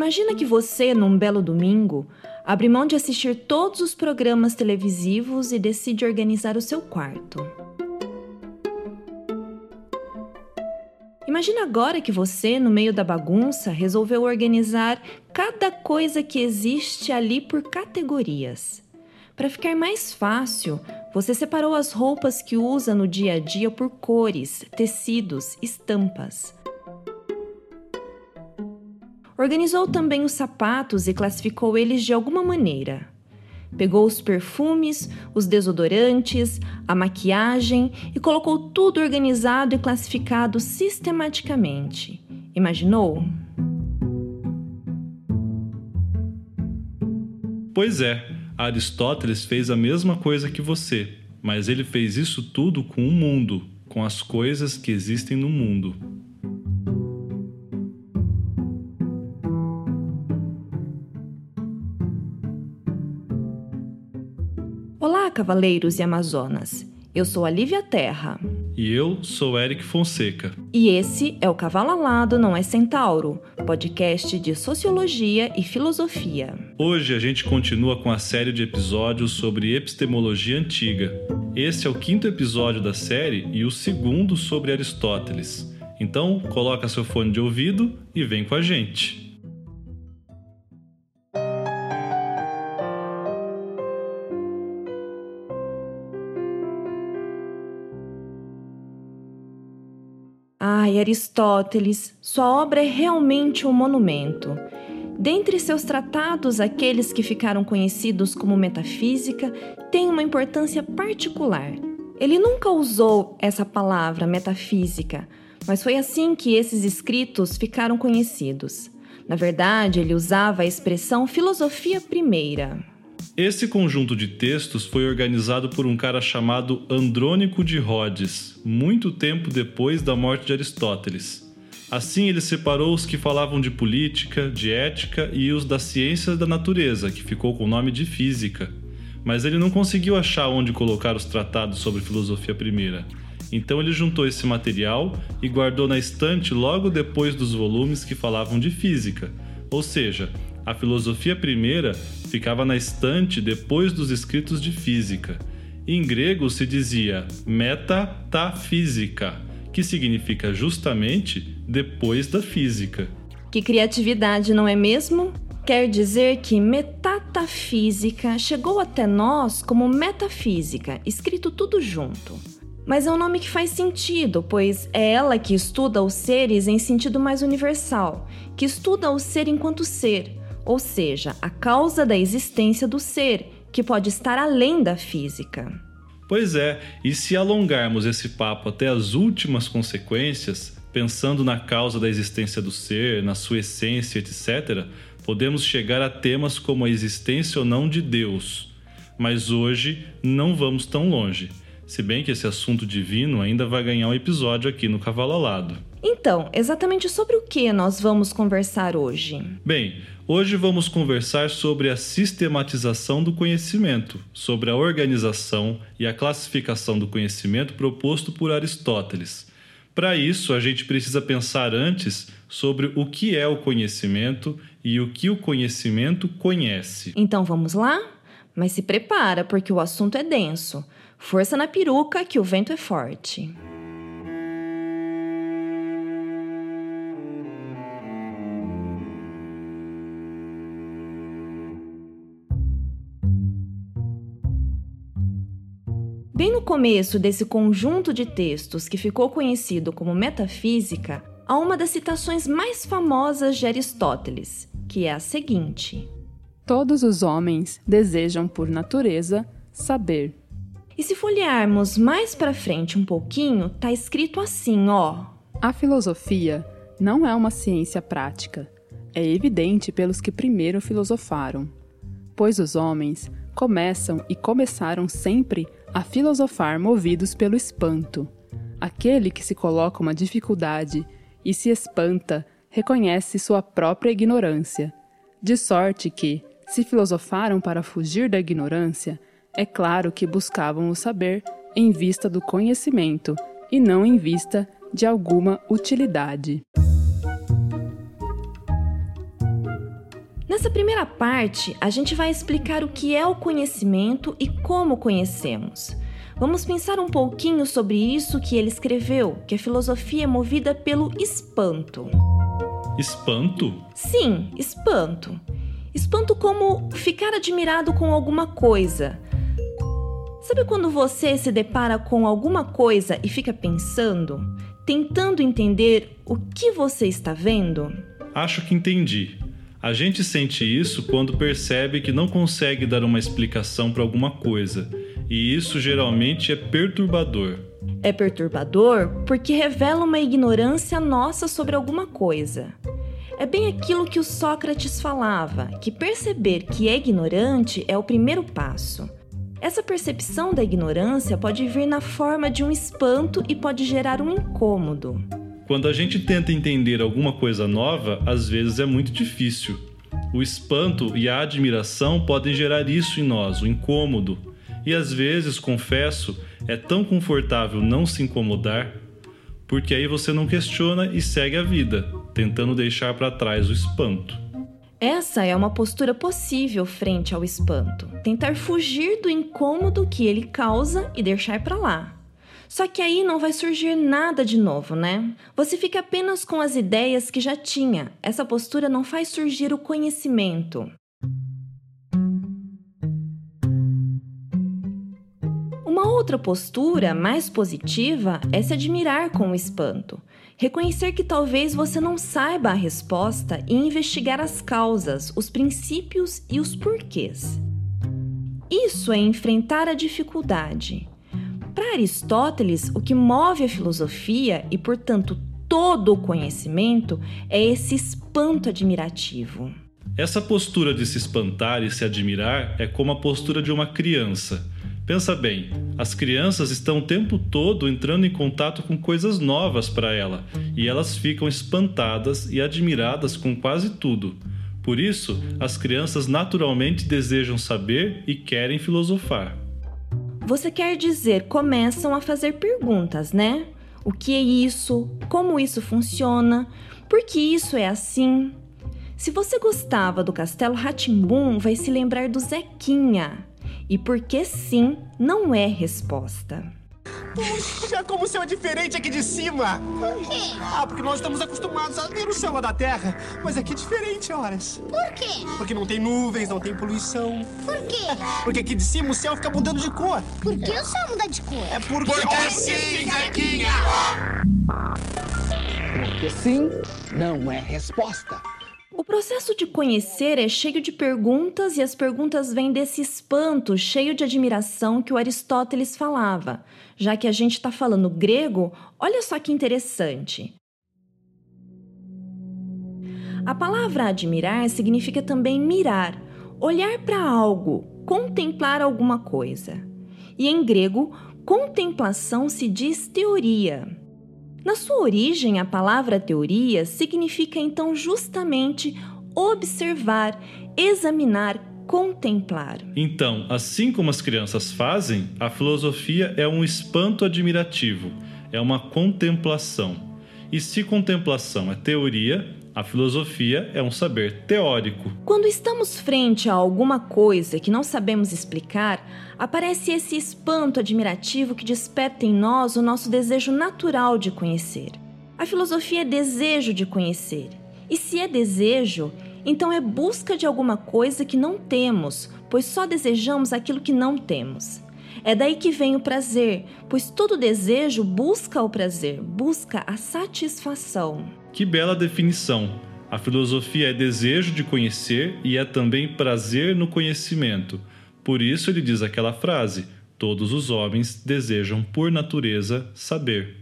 Imagina que você, num belo domingo, abre mão de assistir todos os programas televisivos e decide organizar o seu quarto. Imagina agora que você, no meio da bagunça, resolveu organizar cada coisa que existe ali por categorias. Para ficar mais fácil, você separou as roupas que usa no dia a dia por cores, tecidos, estampas. Organizou também os sapatos e classificou eles de alguma maneira. Pegou os perfumes, os desodorantes, a maquiagem e colocou tudo organizado e classificado sistematicamente. Imaginou? Pois é, Aristóteles fez a mesma coisa que você, mas ele fez isso tudo com o mundo, com as coisas que existem no mundo. Cavaleiros e amazonas. Eu sou a Lívia Terra. E eu sou Eric Fonseca. E esse é o Cavalo Alado Não é Centauro, podcast de sociologia e filosofia. Hoje a gente continua com a série de episódios sobre epistemologia antiga. Esse é o quinto episódio da série e o segundo sobre Aristóteles. Então, coloca seu fone de ouvido e vem com a gente. Ai, Aristóteles, sua obra é realmente um monumento. Dentre seus tratados, aqueles que ficaram conhecidos como metafísica têm uma importância particular. Ele nunca usou essa palavra metafísica, mas foi assim que esses escritos ficaram conhecidos. Na verdade, ele usava a expressão filosofia primeira. Esse conjunto de textos foi organizado por um cara chamado Andrônico de Rhodes, muito tempo depois da morte de Aristóteles. Assim, ele separou os que falavam de política, de ética e os das ciências da natureza, que ficou com o nome de física. Mas ele não conseguiu achar onde colocar os tratados sobre filosofia primeira. Então ele juntou esse material e guardou na estante logo depois dos volumes que falavam de física. Ou seja, a filosofia primeira ficava na estante depois dos escritos de física. Em grego se dizia metafísica, que significa justamente depois da física. Que criatividade, não é mesmo? Quer dizer que metafísica chegou até nós como metafísica, escrito tudo junto. Mas é um nome que faz sentido, pois é ela que estuda os seres em sentido mais universal, que estuda o ser enquanto ser, ou seja, a causa da existência do ser, que pode estar além da física. Pois é, e se alongarmos esse papo até as últimas consequências, pensando na causa da existência do ser, na sua essência, etc., podemos chegar a temas como a existência ou não de Deus. Mas hoje não vamos tão longe, se bem que esse assunto divino ainda vai ganhar um episódio aqui no Cavalo Alado. Então, exatamente sobre o que nós vamos conversar hoje? Bem, Hoje vamos conversar sobre a sistematização do conhecimento, sobre a organização e a classificação do conhecimento proposto por Aristóteles. Para isso, a gente precisa pensar antes sobre o que é o conhecimento e o que o conhecimento conhece. Então vamos lá? Mas se prepara, porque o assunto é denso. Força na peruca que o vento é forte. Bem no começo desse conjunto de textos que ficou conhecido como Metafísica, há uma das citações mais famosas de Aristóteles, que é a seguinte: Todos os homens desejam por natureza saber. E se folhearmos mais para frente um pouquinho, tá escrito assim, ó: A filosofia não é uma ciência prática. É evidente pelos que primeiro filosofaram, pois os homens começam e começaram sempre a filosofar movidos pelo espanto. Aquele que se coloca uma dificuldade e se espanta reconhece sua própria ignorância, de sorte que, se filosofaram para fugir da ignorância, é claro que buscavam o saber em vista do conhecimento e não em vista de alguma utilidade. Nessa primeira parte, a gente vai explicar o que é o conhecimento e como conhecemos. Vamos pensar um pouquinho sobre isso que ele escreveu, que a filosofia é movida pelo espanto. Espanto? Sim, espanto. Espanto como ficar admirado com alguma coisa. Sabe quando você se depara com alguma coisa e fica pensando, tentando entender o que você está vendo? Acho que entendi. A gente sente isso quando percebe que não consegue dar uma explicação para alguma coisa, e isso geralmente é perturbador. É perturbador porque revela uma ignorância nossa sobre alguma coisa. É bem aquilo que o Sócrates falava, que perceber que é ignorante é o primeiro passo. Essa percepção da ignorância pode vir na forma de um espanto e pode gerar um incômodo. Quando a gente tenta entender alguma coisa nova, às vezes é muito difícil. O espanto e a admiração podem gerar isso em nós, o incômodo. E às vezes, confesso, é tão confortável não se incomodar, porque aí você não questiona e segue a vida, tentando deixar para trás o espanto. Essa é uma postura possível frente ao espanto. Tentar fugir do incômodo que ele causa e deixar para lá. Só que aí não vai surgir nada de novo, né? Você fica apenas com as ideias que já tinha. Essa postura não faz surgir o conhecimento. Uma outra postura mais positiva é se admirar com o espanto. Reconhecer que talvez você não saiba a resposta e investigar as causas, os princípios e os porquês. Isso é enfrentar a dificuldade. Para Aristóteles, o que move a filosofia e, portanto, todo o conhecimento é esse espanto admirativo. Essa postura de se espantar e se admirar é como a postura de uma criança Pensa bem, as crianças estão o tempo todo entrando em contato com coisas novas para ela e elas ficam espantadas e admiradas com quase tudo. Por isso, as crianças naturalmente desejam saber e querem filosofar. Você quer dizer, começam a fazer perguntas, né? O que é isso? Como isso funciona? Por que isso é assim? Se você gostava do Castelo Ratimbum, vai se lembrar do Zequinha, e porque sim não é resposta. Puxa, como o céu é diferente aqui de cima! Por quê? Ah, porque nós estamos acostumados a ver o céu lá da Terra. Mas aqui é diferente, horas. Por quê? Porque não tem nuvens, não tem poluição. Por quê? Porque aqui de cima o céu fica mudando de cor. Por que o céu muda de cor? É porque... Porque sim, Zequinha! Porque sim não é resposta. O processo de conhecer é cheio de perguntas e as perguntas vêm desse espanto cheio de admiração que o Aristóteles falava. Já que a gente está falando grego, olha só que interessante. A palavra admirar significa também mirar, olhar para algo, contemplar alguma coisa. E em grego, contemplação se diz teoria. Na sua origem, a palavra teoria significa então justamente observar, examinar, contemplar. Então, assim como as crianças fazem, a filosofia é um espanto admirativo, é uma contemplação. E se contemplação é teoria, a filosofia é um saber teórico. Quando estamos frente a alguma coisa que não sabemos explicar, aparece esse espanto admirativo que desperta em nós o nosso desejo natural de conhecer. A filosofia é desejo de conhecer. E se é desejo, então é busca de alguma coisa que não temos, pois só desejamos aquilo que não temos. É daí que vem o prazer, pois todo desejo busca o prazer, busca a satisfação. Que bela definição! A filosofia é desejo de conhecer e é também prazer no conhecimento. Por isso ele diz aquela frase: todos os homens desejam por natureza saber.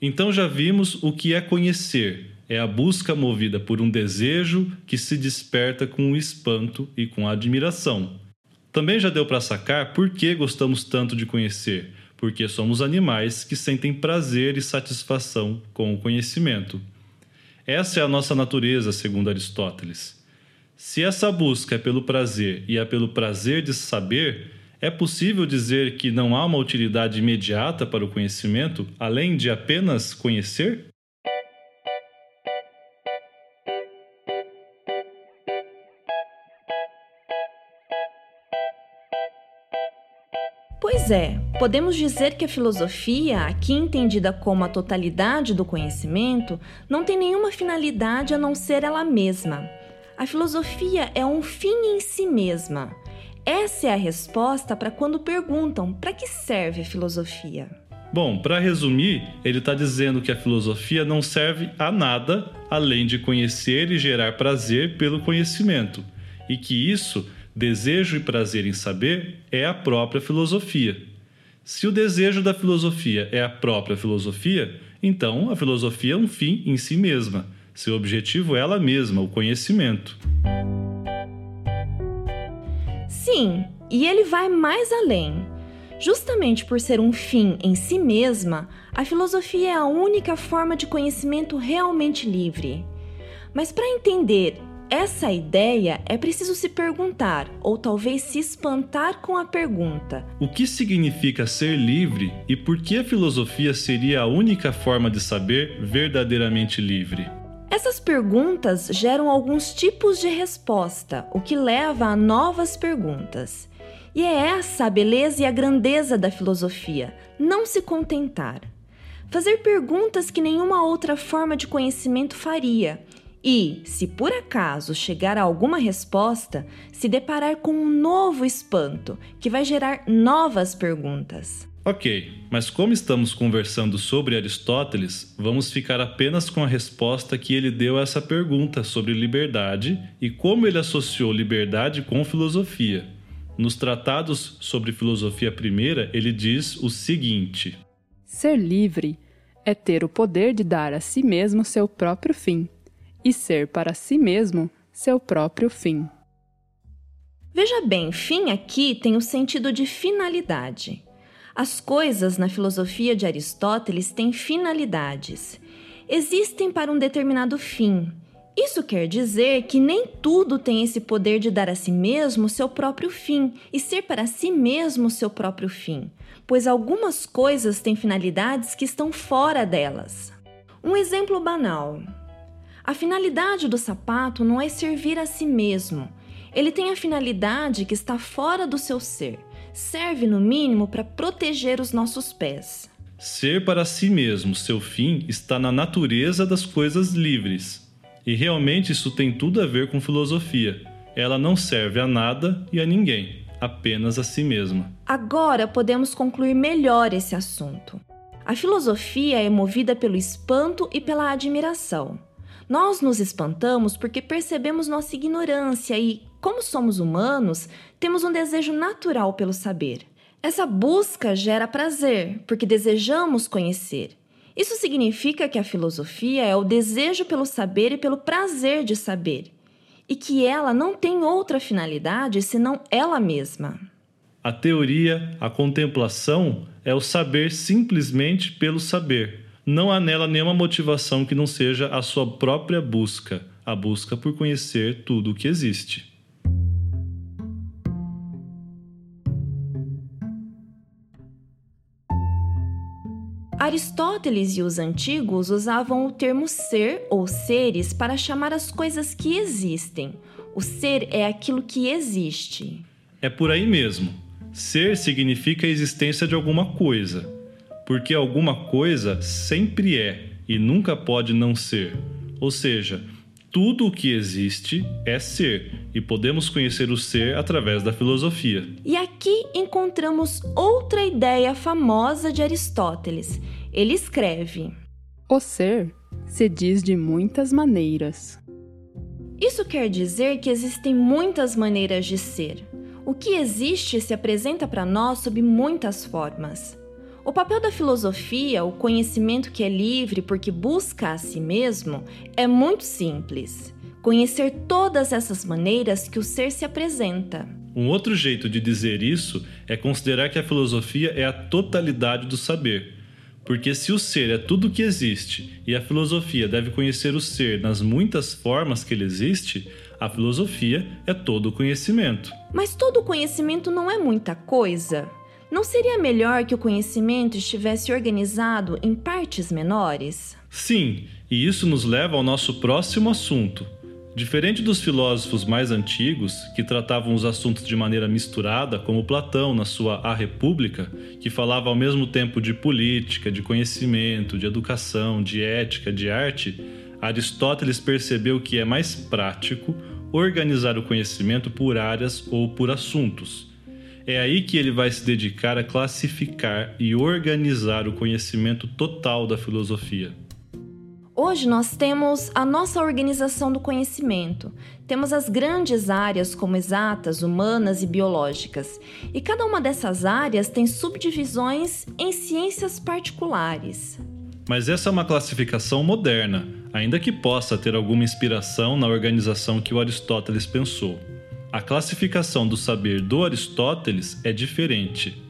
Então já vimos o que é conhecer. É a busca movida por um desejo que se desperta com o espanto e com a admiração. Também já deu para sacar por que gostamos tanto de conhecer, porque somos animais que sentem prazer e satisfação com o conhecimento. Essa é a nossa natureza, segundo Aristóteles. Se essa busca é pelo prazer e é pelo prazer de saber, É possível dizer que não há uma utilidade imediata para o conhecimento, além de apenas conhecer? Pois é, podemos dizer que a filosofia, aqui entendida como a totalidade do conhecimento, não tem nenhuma finalidade a não ser ela mesma. A filosofia é um fim em si mesma. Essa é a resposta para quando perguntam para que serve a filosofia. Bom, para resumir, ele está dizendo que a filosofia não serve a nada além de conhecer e gerar prazer pelo conhecimento, e que isso desejo e prazer em saber é a própria filosofia. Se o desejo da filosofia é a própria filosofia, então a filosofia é um fim em si mesma. Seu objetivo é ela mesma, o conhecimento. Sim, e ele vai mais além. Justamente por ser um fim em si mesma, a filosofia é a única forma de conhecimento realmente livre. Mas para entender essa ideia é preciso se perguntar, ou talvez se espantar com a pergunta: O que significa ser livre e por que a filosofia seria a única forma de saber verdadeiramente livre? Essas perguntas geram alguns tipos de resposta, o que leva a novas perguntas. E é essa a beleza e a grandeza da filosofia, não se contentar. Fazer perguntas que nenhuma outra forma de conhecimento faria e, se por acaso chegar a alguma resposta, se deparar com um novo espanto que vai gerar novas perguntas. Ok, mas como estamos conversando sobre Aristóteles, vamos ficar apenas com a resposta que ele deu a essa pergunta sobre liberdade e como ele associou liberdade com filosofia. Nos tratados sobre filosofia primeira, ele diz o seguinte: Ser livre é ter o poder de dar a si mesmo seu próprio fim e ser para si mesmo seu próprio fim. Veja bem, fim aqui tem o sentido de finalidade. As coisas na filosofia de Aristóteles têm finalidades. Existem para um determinado fim. Isso quer dizer que nem tudo tem esse poder de dar a si mesmo seu próprio fim e ser para si mesmo seu próprio fim, pois algumas coisas têm finalidades que estão fora delas. Um exemplo banal: a finalidade do sapato não é servir a si mesmo. Ele tem a finalidade que está fora do seu ser. Serve, no mínimo, para proteger os nossos pés. Ser para si mesmo seu fim está na natureza das coisas livres. E realmente isso tem tudo a ver com filosofia. Ela não serve a nada e a ninguém, apenas a si mesma. Agora podemos concluir melhor esse assunto. A filosofia é movida pelo espanto e pela admiração. Nós nos espantamos porque percebemos nossa ignorância e, como somos humanos, temos um desejo natural pelo saber. Essa busca gera prazer, porque desejamos conhecer. Isso significa que a filosofia é o desejo pelo saber e pelo prazer de saber, e que ela não tem outra finalidade senão ela mesma. A teoria, a contemplação, é o saber simplesmente pelo saber não há nela nenhuma motivação que não seja a sua própria busca, a busca por conhecer tudo o que existe. Aristóteles e os antigos usavam o termo ser ou seres para chamar as coisas que existem. O ser é aquilo que existe. É por aí mesmo. Ser significa a existência de alguma coisa porque alguma coisa sempre é e nunca pode não ser. Ou seja, tudo o que existe é ser, e podemos conhecer o ser através da filosofia. E aqui encontramos outra ideia famosa de Aristóteles. Ele escreve: O ser se diz de muitas maneiras. Isso quer dizer que existem muitas maneiras de ser. O que existe se apresenta para nós sob muitas formas. O papel da filosofia, o conhecimento que é livre porque busca a si mesmo, é muito simples. Conhecer todas essas maneiras que o ser se apresenta. Um outro jeito de dizer isso é considerar que a filosofia é a totalidade do saber. Porque se o ser é tudo o que existe e a filosofia deve conhecer o ser nas muitas formas que ele existe, A filosofia é todo conhecimento. Mas todo conhecimento não é muita coisa. Não seria melhor que o conhecimento estivesse organizado em partes menores? Sim, e isso nos leva ao nosso próximo assunto. Diferente dos filósofos mais antigos, que tratavam os assuntos de maneira misturada, como Platão na sua A República, que falava ao mesmo tempo de política, de conhecimento, de educação, de ética, de arte, Aristóteles percebeu que é mais prático organizar o conhecimento por áreas ou por assuntos. É aí que ele vai se dedicar a classificar e organizar o conhecimento total da filosofia. Hoje nós temos a nossa organização do conhecimento. Temos as grandes áreas como exatas, humanas e biológicas. E cada uma dessas áreas tem subdivisões em ciências particulares. Mas essa é uma classificação moderna, ainda que possa ter alguma inspiração na organização que o Aristóteles pensou. A classificação do saber do Aristóteles é diferente.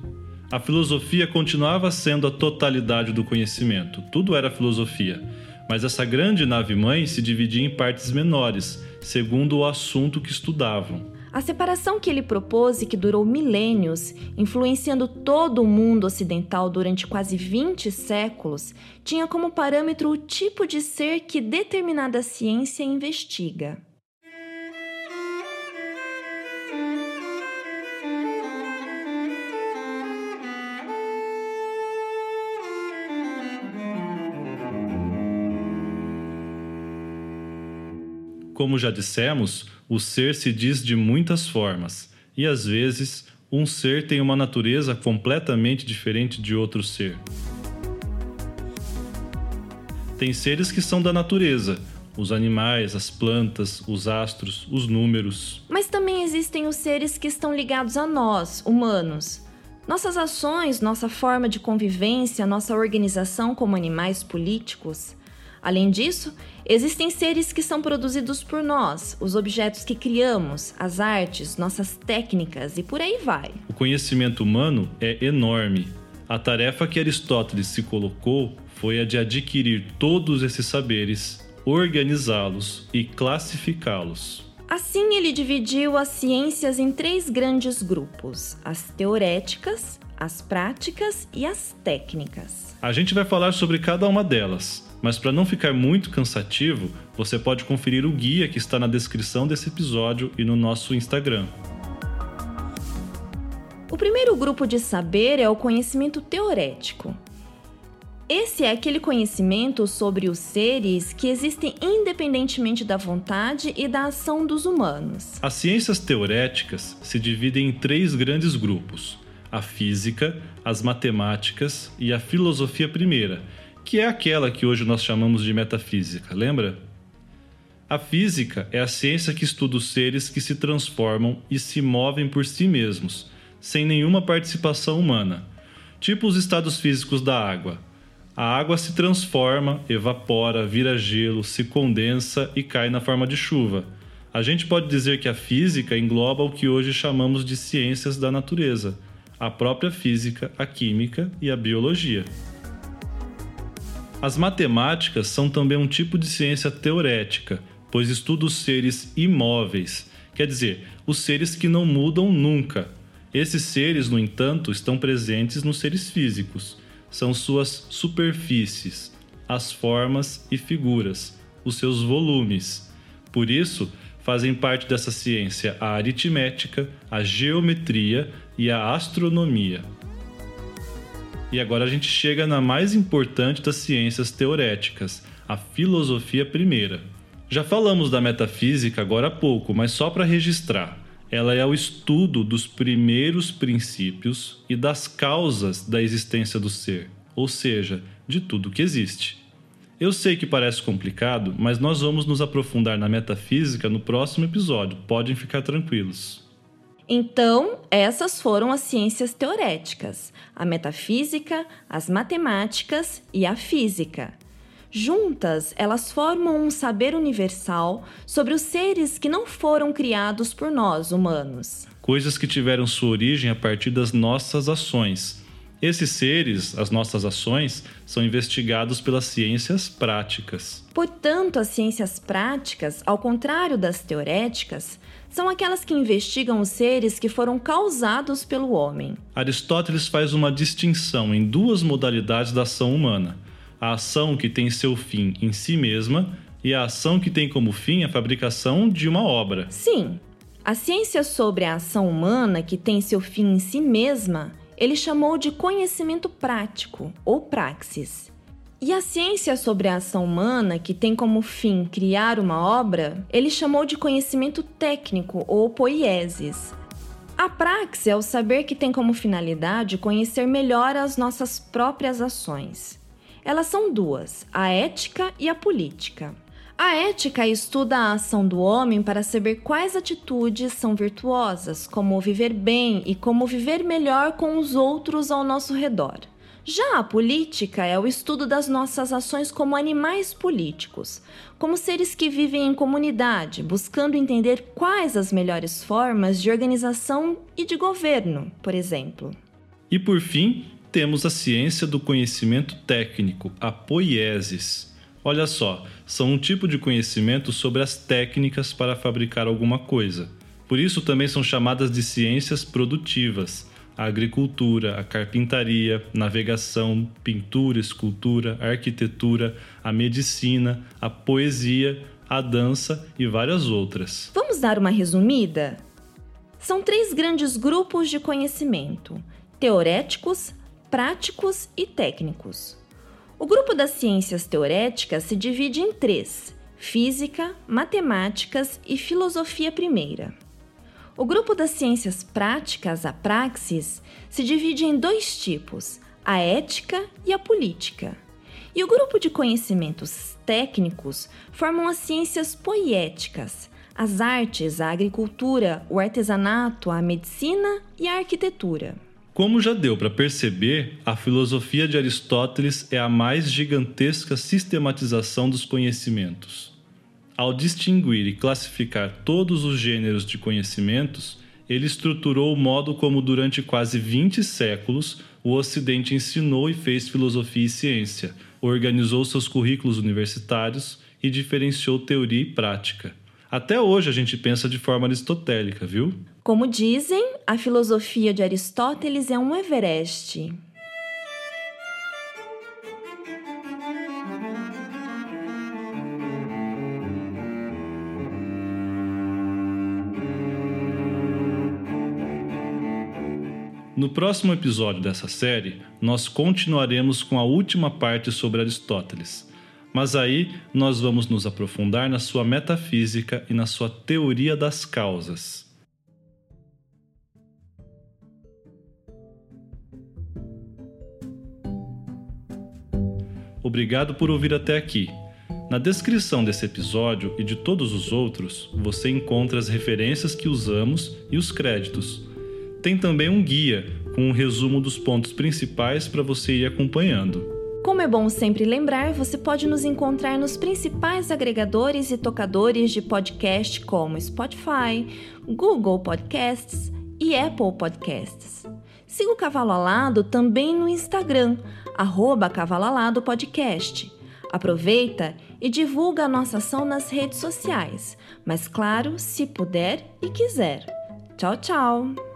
A filosofia continuava sendo a totalidade do conhecimento, tudo era filosofia, mas essa grande nave-mãe se dividia em partes menores, segundo o assunto que estudavam. A separação que ele propôs e que durou milênios, influenciando todo o mundo ocidental durante quase 20 séculos, tinha como parâmetro o tipo de ser que determinada ciência investiga. Como já dissemos, o ser se diz de muitas formas, e às vezes um ser tem uma natureza completamente diferente de outro ser. Tem seres que são da natureza, os animais, as plantas, os astros, os números. Mas também existem os seres que estão ligados a nós, humanos. Nossas ações, nossa forma de convivência, nossa organização como animais políticos. Além disso, existem seres que são produzidos por nós, os objetos que criamos, as artes, nossas técnicas e por aí vai. O conhecimento humano é enorme. A tarefa que Aristóteles se colocou foi a de adquirir todos esses saberes, organizá-los e classificá-los. Assim, ele dividiu as ciências em três grandes grupos: as teoréticas, as práticas e as técnicas. A gente vai falar sobre cada uma delas. Mas para não ficar muito cansativo, você pode conferir o guia que está na descrição desse episódio e no nosso Instagram. O primeiro grupo de saber é o conhecimento teorético. Esse é aquele conhecimento sobre os seres que existem independentemente da vontade e da ação dos humanos. As ciências teoréticas se dividem em três grandes grupos: a física, as matemáticas e a filosofia primeira, que é aquela que hoje nós chamamos de metafísica, lembra? A física é a ciência que estuda os seres que se transformam e se movem por si mesmos, sem nenhuma participação humana, tipo os estados físicos da água. A água se transforma, evapora, vira gelo, se condensa e cai na forma de chuva. A gente pode dizer que a física engloba o que hoje chamamos de ciências da natureza, a própria física, a química e a biologia. As matemáticas são também um tipo de ciência teorética, pois estuda os seres imóveis, quer dizer, os seres que não mudam nunca. Esses seres, no entanto, estão presentes nos seres físicos. São suas superfícies, as formas e figuras, os seus volumes. Por isso, fazem parte dessa ciência a aritmética, a geometria e a astronomia. E agora a gente chega na mais importante das ciências teoréticas, a filosofia primeira. Já falamos da metafísica agora há pouco, mas só para registrar. Ela é o estudo dos primeiros princípios e das causas da existência do ser, ou seja, de tudo que existe. Eu sei que parece complicado, mas nós vamos nos aprofundar na metafísica no próximo episódio, podem ficar tranquilos. Então, essas foram as ciências teoréticas: a metafísica, as matemáticas e a física. Juntas, elas formam um saber universal sobre os seres que não foram criados por nós, humanos. Coisas que tiveram sua origem a partir das nossas ações. Esses seres, as nossas ações, são investigados pelas ciências práticas. Portanto, as ciências práticas, ao contrário das teoréticas, são aquelas que investigam os seres que foram causados pelo homem. Aristóteles faz uma distinção em duas modalidades da ação humana: a ação que tem seu fim em si mesma e a ação que tem como fim a fabricação de uma obra. Sim, a ciência sobre a ação humana que tem seu fim em si mesma ele chamou de conhecimento prático ou praxis. E a ciência sobre a ação humana, que tem como fim criar uma obra, ele chamou de conhecimento técnico ou poiesis. A praxis é o saber que tem como finalidade conhecer melhor as nossas próprias ações. Elas são duas, a ética e a política. A ética estuda a ação do homem para saber quais atitudes são virtuosas, como viver bem e como viver melhor com os outros ao nosso redor. Já a política é o estudo das nossas ações como animais políticos, como seres que vivem em comunidade, buscando entender quais as melhores formas de organização e de governo, por exemplo. E por fim, temos a ciência do conhecimento técnico, a poiesis Olha só, são um tipo de conhecimento sobre as técnicas para fabricar alguma coisa. Por isso também são chamadas de ciências produtivas. A agricultura, a carpintaria, navegação, pintura, escultura, arquitetura, a medicina, a poesia, a dança e várias outras. Vamos dar uma resumida? São três grandes grupos de conhecimento: teoréticos, práticos e técnicos. O grupo das ciências teoréticas se divide em três: física, matemáticas e filosofia primeira. O grupo das ciências práticas, a praxis, se divide em dois tipos: a ética e a política. E o grupo de conhecimentos técnicos formam as ciências poéticas, as artes, a agricultura, o artesanato, a medicina e a arquitetura. Como já deu para perceber, a filosofia de Aristóteles é a mais gigantesca sistematização dos conhecimentos. Ao distinguir e classificar todos os gêneros de conhecimentos, ele estruturou o modo como, durante quase 20 séculos, o Ocidente ensinou e fez filosofia e ciência, organizou seus currículos universitários e diferenciou teoria e prática. Até hoje a gente pensa de forma aristotélica, viu? Como dizem, a filosofia de Aristóteles é um Everest. No próximo episódio dessa série, nós continuaremos com a última parte sobre Aristóteles mas aí nós vamos nos aprofundar na sua metafísica e na sua teoria das causas. Obrigado por ouvir até aqui. Na descrição desse episódio e de todos os outros, você encontra as referências que usamos e os créditos. Tem também um guia com um resumo dos pontos principais para você ir acompanhando. Como é bom sempre lembrar, você pode nos encontrar nos principais agregadores e tocadores de podcast como Spotify, Google Podcasts e Apple Podcasts. Siga o Cavalo Alado também no Instagram, arroba Cavalo Alado Podcast. Aproveita e divulga a nossa ação nas redes sociais, mas claro, se puder e quiser. Tchau, tchau!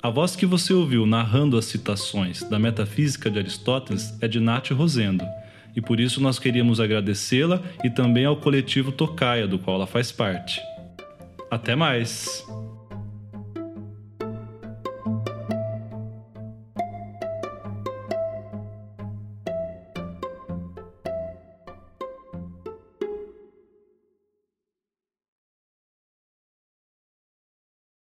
A voz que você ouviu narrando as citações da Metafísica de Aristóteles é de Nath Rosendo, e por isso nós queríamos agradecê-la e também ao coletivo Tocaia, do qual ela faz parte. Até mais!